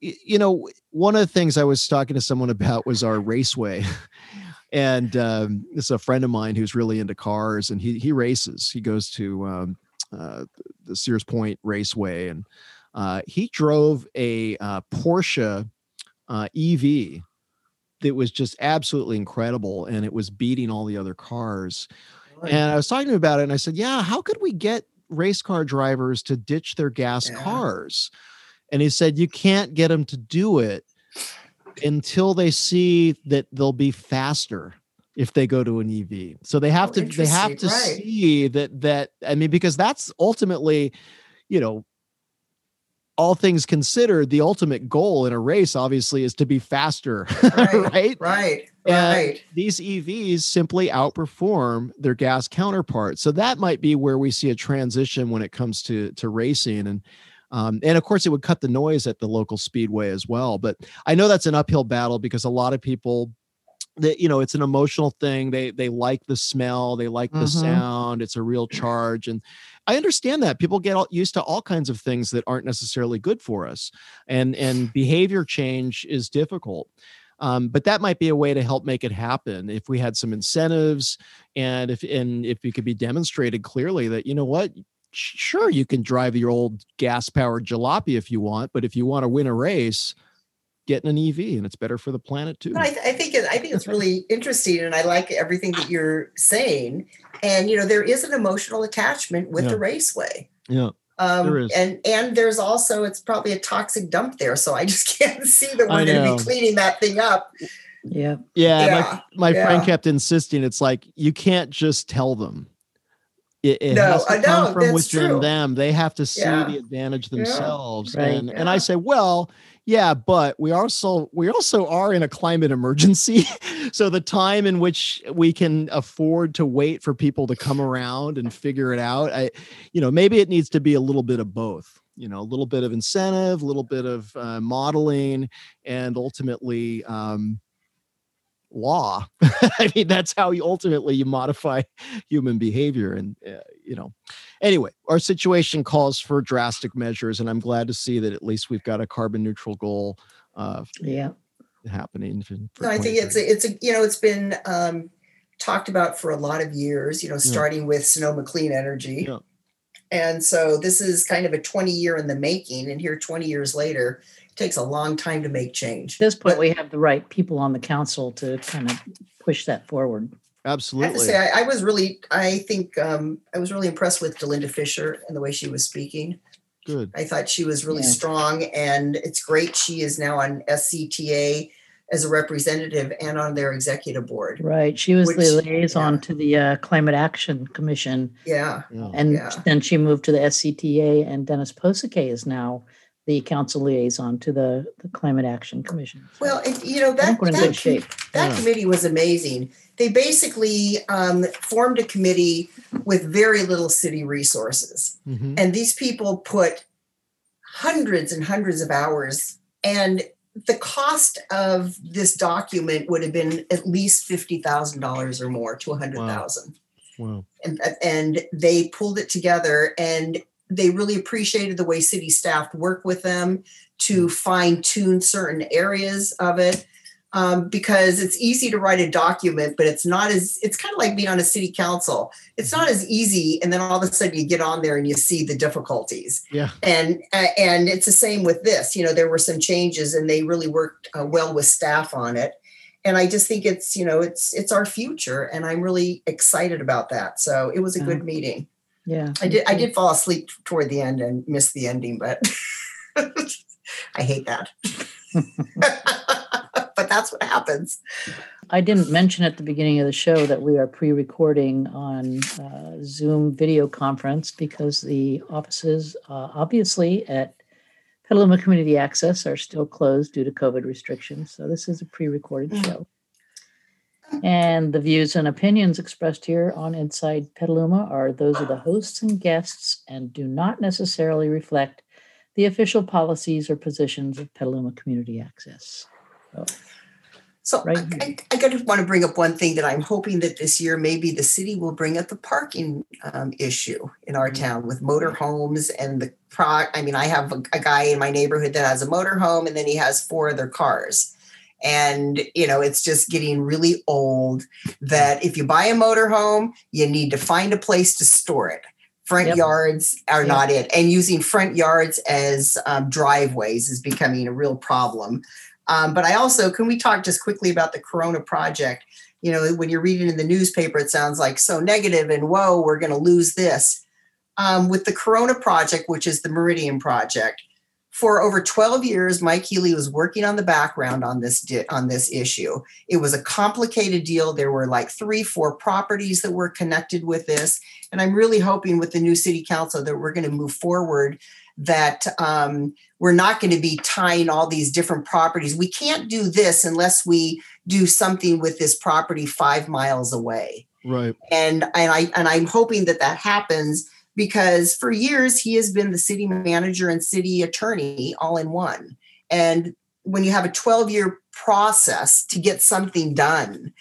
you know, one of the things I was talking to someone about was our raceway. and um, this is a friend of mine who's really into cars and he, he races. He goes to um, uh, the Sears Point Raceway and uh, he drove a uh, Porsche uh, EV that was just absolutely incredible and it was beating all the other cars. Right. And I was talking to him about it and I said, Yeah, how could we get race car drivers to ditch their gas yeah. cars? And he said you can't get them to do it until they see that they'll be faster if they go to an EV. So they have oh, to they have to right. see that that I mean because that's ultimately, you know, all things considered, the ultimate goal in a race obviously is to be faster, right? right? Right. Right. These EVs simply outperform their gas counterparts. So that might be where we see a transition when it comes to to racing and um, and of course, it would cut the noise at the local speedway as well. But I know that's an uphill battle because a lot of people that you know it's an emotional thing they they like the smell they like the mm-hmm. sound it's a real charge and i understand that people get all, used to all kinds of things that aren't necessarily good for us and and behavior change is difficult um, but that might be a way to help make it happen if we had some incentives and if and if it could be demonstrated clearly that you know what sure you can drive your old gas powered jalopy if you want but if you want to win a race getting an EV, and it's better for the planet too. I, I, think it, I think it's really interesting, and I like everything that you're saying. And you know, there is an emotional attachment with yeah. the raceway. Yeah. Um, there is. and and there's also it's probably a toxic dump there, so I just can't see that we're going to be cleaning that thing up. Yeah, yeah. yeah. My, my yeah. friend kept insisting it's like you can't just tell them. It, it no, has to come from within true. them. They have to see the advantage themselves. Right. And and I say, well, yeah, but we also we also are in a climate emergency. so the time in which we can afford to wait for people to come around and figure it out, I you know, maybe it needs to be a little bit of both. You know, a little bit of incentive, a little bit of uh, modeling, and ultimately um, law. I mean, that's how you ultimately you modify human behavior. And uh, you know, anyway, our situation calls for drastic measures, and I'm glad to see that at least we've got a carbon neutral goal. Uh, yeah, happening. no, I think it's a, it's a you know it's been um, talked about for a lot of years. You know, starting yeah. with Sonoma Clean Energy. Yeah. And so this is kind of a 20 year in the making, and here 20 years later, takes a long time to make change. At this point, but, we have the right people on the council to kind of push that forward. Absolutely. I have to say, I, I was really, I think um, I was really impressed with D'Lynda Fischer and the way she was speaking. Good. I thought she was really yeah. strong, and it's great. She is now on SCTA as a representative and on their executive board. Right. She was which, the liaison yeah. to the uh, Climate Action Commission. Yeah. And yeah. then she moved to the SCTA, and Dennis Pocekay is now the council liaison to the, the Climate Action Commission. So well, you know that that, that yeah. committee was amazing. They basically um, formed a committee with very little city resources, mm-hmm. and these people put hundreds and hundreds of hours. And the cost of this document would have been at least fifty thousand dollars or more to a hundred thousand. Wow. wow. And and they pulled it together and they really appreciated the way city staff worked with them to mm. fine tune certain areas of it. Um, because it's easy to write a document, but it's not as it's kind of like being on a city council. It's not as easy, and then all of a sudden you get on there and you see the difficulties. Yeah, and and it's the same with this. You know, there were some changes, and they really worked uh, well with staff on it. And I just think it's you know it's it's our future, and I'm really excited about that. So it was a good meeting. Yeah. I did I did fall asleep toward the end and miss the ending, but I hate that. but that's what happens. I didn't mention at the beginning of the show that we are pre-recording on uh, Zoom video conference because the offices, uh, obviously at Petaluma Community Access, are still closed due to COVID restrictions. So this is a pre-recorded mm. show. And the views and opinions expressed here on Inside Petaluma are those of the hosts and guests and do not necessarily reflect the official policies or positions of Petaluma Community Access. So, so right I, I, I want to bring up one thing that I'm hoping that this year maybe the city will bring up the parking um, issue in our mm-hmm. town with motorhomes and the pro. I mean, I have a, a guy in my neighborhood that has a motorhome and then he has four other cars and you know it's just getting really old that if you buy a motorhome you need to find a place to store it. Front yep. yards are yep. not it. And using front yards as um, driveways is becoming a real problem. Um, but i also can we talk just quickly about the corona project? You know when you're reading in the newspaper it sounds like so negative and whoa we're going to lose this. Um, with the corona project which is the meridian project for over 12 years mike healy was working on the background on this di- on this issue it was a complicated deal there were like three four properties that were connected with this and i'm really hoping with the new city council that we're going to move forward that um, we're not going to be tying all these different properties. We can't do this unless we do something with this property five miles away. Right. And and I and I'm hoping that that happens because for years he has been the city manager and city attorney all in one. And when you have a 12 year process to get something done,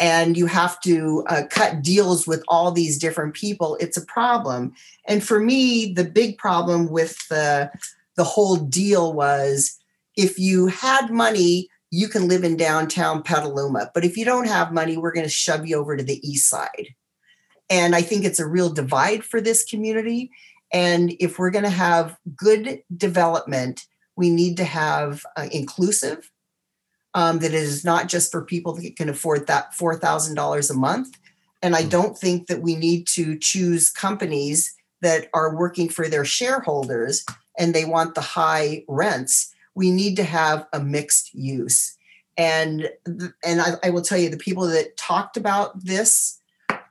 and you have to uh, cut deals with all these different people, it's a problem. And for me, the big problem with the the whole deal was if you had money, you can live in downtown Petaluma. But if you don't have money, we're going to shove you over to the east side. And I think it's a real divide for this community. And if we're going to have good development, we need to have uh, inclusive um, it is not just for people that can afford that $4,000 a month. And I hmm. don't think that we need to choose companies that are working for their shareholders and they want the high rents. We need to have a mixed use. And, and I, I will tell you, the people that talked about this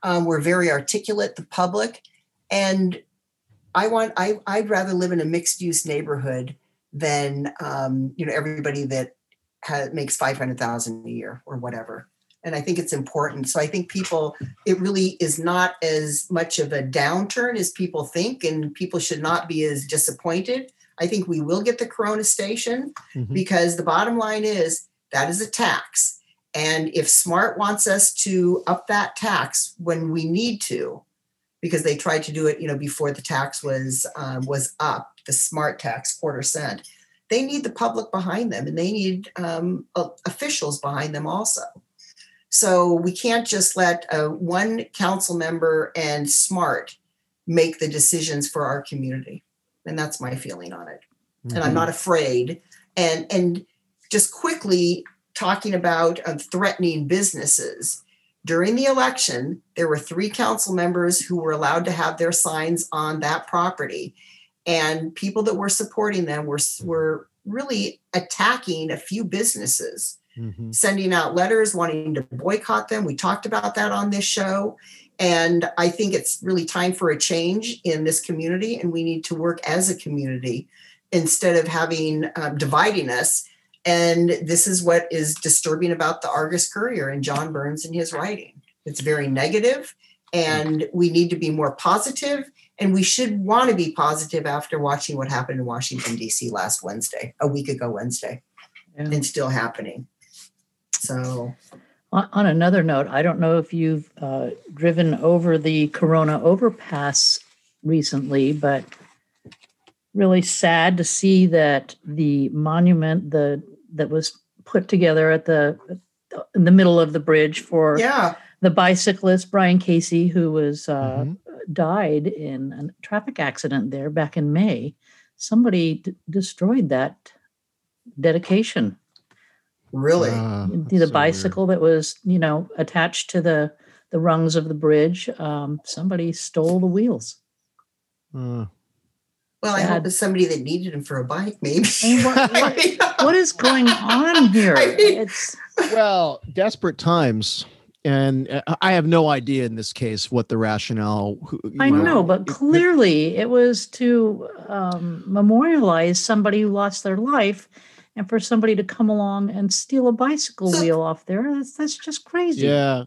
um, were very articulate, the public. And I want, I, I'd rather live in a mixed use neighborhood than, um, you know, everybody that has, makes 500,000 a year or whatever. And I think it's important. So I think people, it really is not as much of a downturn as people think, and people should not be as disappointed. I think we will get the Corona station mm-hmm. because the bottom line is that is a tax. And if SMART wants us to up that tax when we need to, because they tried to do it, you know, before the tax was um, was up, the SMART tax quarter cent, they need the public behind them and they need um, officials behind them also. So we can't just let uh, one council member and SMART make the decisions for our community. And that's my feeling on it. Mm-hmm. And I'm mm-hmm. not afraid. And and just quickly talking about threatening businesses. During the election, there were three council members who were allowed to have their signs on that property and people that were supporting them were were really attacking a few businesses mm-hmm. sending out letters wanting to boycott them we talked about that on this show and i think it's really time for a change in this community and we need to work as a community instead of having um, dividing us and this is what is disturbing about the argus courier and john burns and his writing. It's very negative and we need to be more positive and we should want to be positive after watching what happened in washington d.c last wednesday a week ago wednesday. Yeah. and still happening. So on another note i don't know if you've uh, driven over the corona overpass recently but really sad to see that the monument the that was put together at the in the middle of the bridge for yeah the bicyclist Brian Casey, who was uh, mm-hmm. died in a traffic accident there back in May, somebody d- destroyed that dedication. Really, uh, the bicycle weird. that was you know attached to the the rungs of the bridge. Um, somebody stole the wheels. Uh. Well, I hope it's somebody that needed them for a bike, maybe. What, what, what is going on here? It's well, desperate times and uh, I have no idea in this case what the rationale. I know, know, but clearly it was to um, memorialize somebody who lost their life, and for somebody to come along and steal a bicycle wheel off there. That's, that's just crazy. Yeah,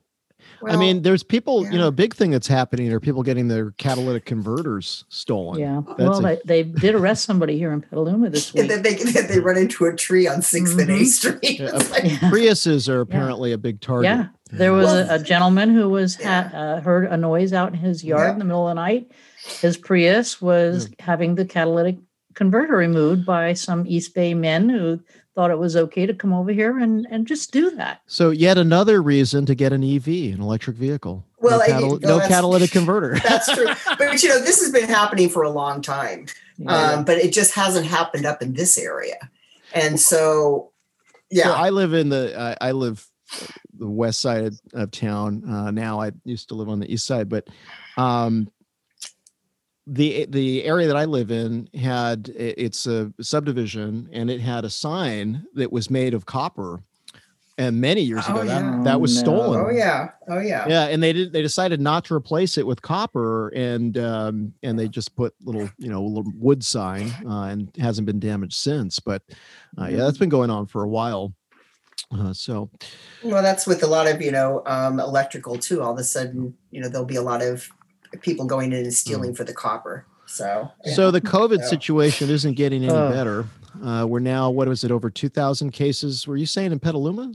well, I mean, there's people, yeah. you know, a big thing that's happening are people getting their catalytic converters stolen. Yeah. That's well, a- they, they did arrest somebody here in Petaluma this week. and then they, they run into a tree on 6th mm-hmm. and 8th Street. Yeah. Like, yeah. Priuses are apparently a big target. Yeah. There was well, a, a, gentleman who was ha- uh, heard a noise out in his yard in the middle of the night. His Prius was having the catalytic converter removed by some East Bay men who thought it was okay to come over here and, and just do that. So yet another reason to get an EV, an electric vehicle. Well, no, catal- no catalytic converter. That's true. But you know, this has been happening for a long time. Yeah. Um, but it just hasn't happened up in this area. And so yeah. So I live in the uh, I live the west side of, of town uh, now. I used to live on the east side, but um, the the area that I live in had it's a subdivision and it had a sign that was made of copper and many years Oh, ago that yeah. that was No. stolen. Oh yeah. Oh yeah. Yeah, and they did. They decided not to replace it with copper, and um, and they just put little, you know, little wood sign, uh, and hasn't been damaged since. But uh, yeah, that's been going on for a while. Uh, so Well, that's with a lot of you know um, electrical too. All of a sudden, you know, there'll be a lot of people going in and stealing for the copper. So so the COVID Yeah. situation isn't getting any better. Uh, we're now what was it over two thousand cases? Were you saying in Petaluma?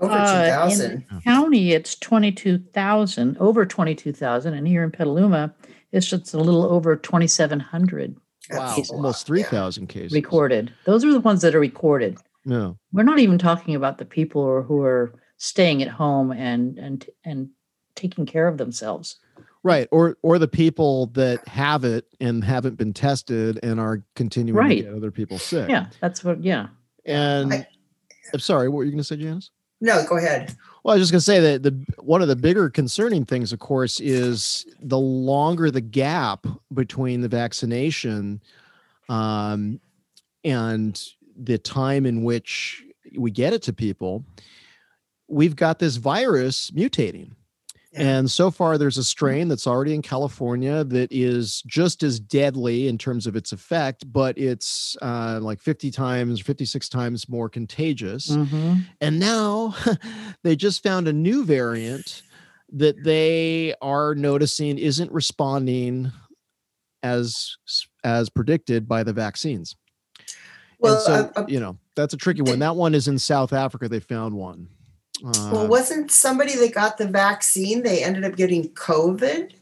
over Uh, two in thousand. County, it's 22,000, over 22,000. And here in Petaluma, it's just a little over 2,700 Wow, cases almost three thousand cases recorded. Those are the ones that are recorded. No, We're not even talking about the people who are, who are staying at home and, and, and taking care of themselves. Right, or or the people that have it and haven't been tested and are continuing Right. to get other people sick. Yeah, that's what, yeah. and I- I'm sorry, what were you going to say, Janice? No, go ahead. Well, I was just going to say that the one of the bigger concerning things, of course, is the longer the gap between the vaccination um, and the time in which we get it to people. We've got this virus mutating. And so far, there's a strain that's already in California that is just as deadly in terms of its effect, but it's uh, like 50 times, 56 times more contagious. Mhm. And now they just found a new variant that they are noticing isn't responding as as predicted by the vaccines. Well, so, you know, that's a tricky one. That one is in South Africa. They found one. Uh, well, wasn't somebody that got the vaccine? They ended up getting COVID.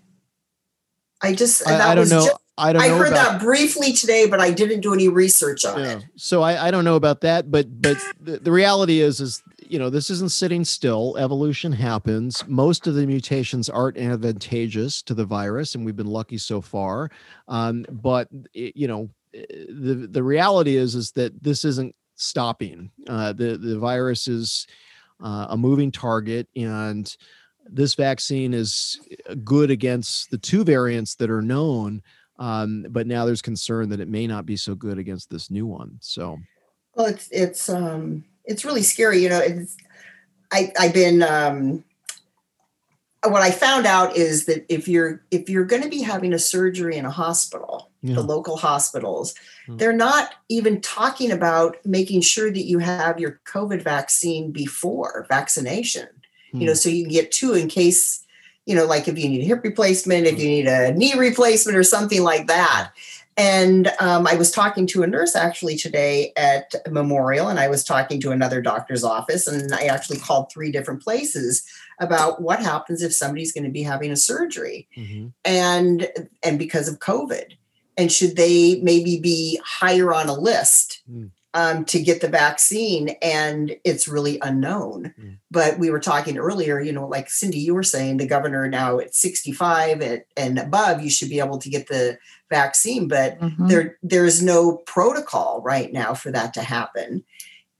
I just that I, I don't was know. Just, I don't I heard about that briefly today, but I didn't do any research on Yeah. it. So I, I don't know about that, but but the, the reality is is you know this isn't sitting still. Evolution happens. Most of the mutations aren't advantageous to the virus, and we've been lucky so far. Um, but it, you know the the reality is is that this isn't stopping. Uh, the the virus is uh, a moving target, and this vaccine is uh, good against the two variants that are known. Um, but now there's concern that it may not be so good against this new one. So Well, it's it's um it's really scary. You know, it's I I've been um what I found out is that if you're if you're going to be having a surgery in a hospital, Yeah. the local hospitals, Hmm. they're not even talking about making sure that you have your COVID vaccine before vaccination. You know, Hmm. so you can get two in case, you know, like if you need a hip replacement, if you need a knee replacement or something like that. And um, I was talking to a nurse actually today at Memorial, and I was talking to another doctor's office, and I actually called three different places about what happens if somebody's going to be having a surgery Mhm. and and because of COVID, and should they maybe be higher on a list Mm. um, to get the vaccine? And it's really unknown. Mm. But we were talking earlier, you know, like Cindy, you were saying the governor now at 65 at, and above, you should be able to get the vaccine, but Mhm. there there's no protocol right now for that to happen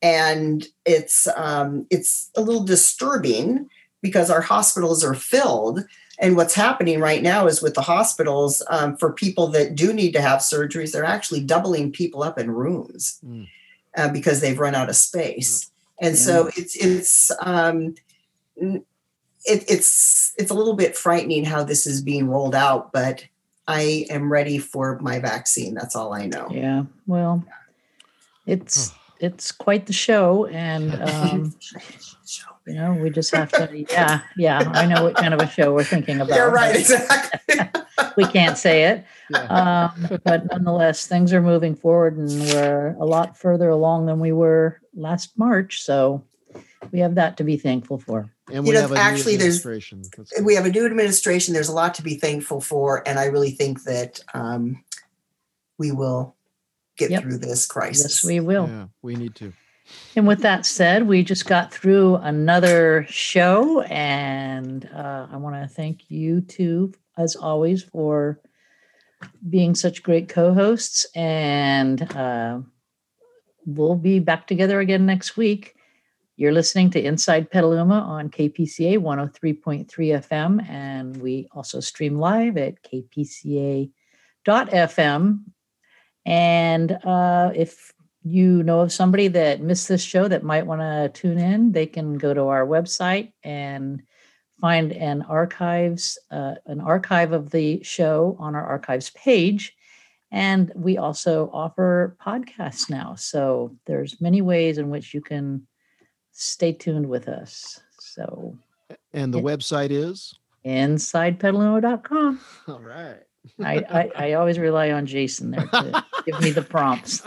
and it's um, it's a little disturbing because our hospitals are filled and what's happening right now is with the hospitals um, for people that do need to have surgeries they're actually doubling people up in rooms Mm. uh, because they've run out of space. And so it's it's um, it, it's it's a little bit frightening how this is being rolled out but i am ready for my vaccine that's all i know. Yeah, well, it's it's quite the show, and um, you know we just have to. Yeah, yeah, I know what kind of a show we're thinking about. yeah right exactly We can't say it, Yeah. um, but nonetheless, things are moving forward, and we're a lot further along than we were last March. So we have that to be thankful for. and You we know, have a actually, new there's- administration. That's we have a new administration. There's a lot to be thankful for, and I really think that um, we will get Yep. through this crisis. Yes, we will. yeah, we need to. And with that said, we just got through another show, and uh, I want to thank you two, as always, for being such great co-hosts. And uh, we'll be back together again next week. You're listening to Inside Petaluma on KPCA 103.3 FM, and we also stream live at kpca.fm. And uh, if you know of somebody that missed this show that might want to tune in, they can go to our website and find an archives uh, an archive of the show on our archives page. And we also offer podcasts now so there's many ways in which you can stay tuned with us. So and the it, website is? Insidepetaluma.com all right I, I, I always rely on Jason there to give me the prompts.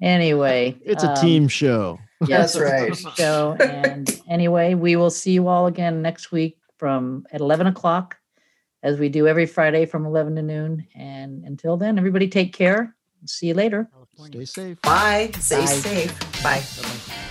Anyway, it's a um, team show. Yes, That's right. Show and anyway, we will see you all again next week from at eleven o'clock, as we do every Friday from eleven to noon. And until then, everybody take care. See you later. Stay safe. Bye. Stay Bye. safe. Bye. Bye-bye.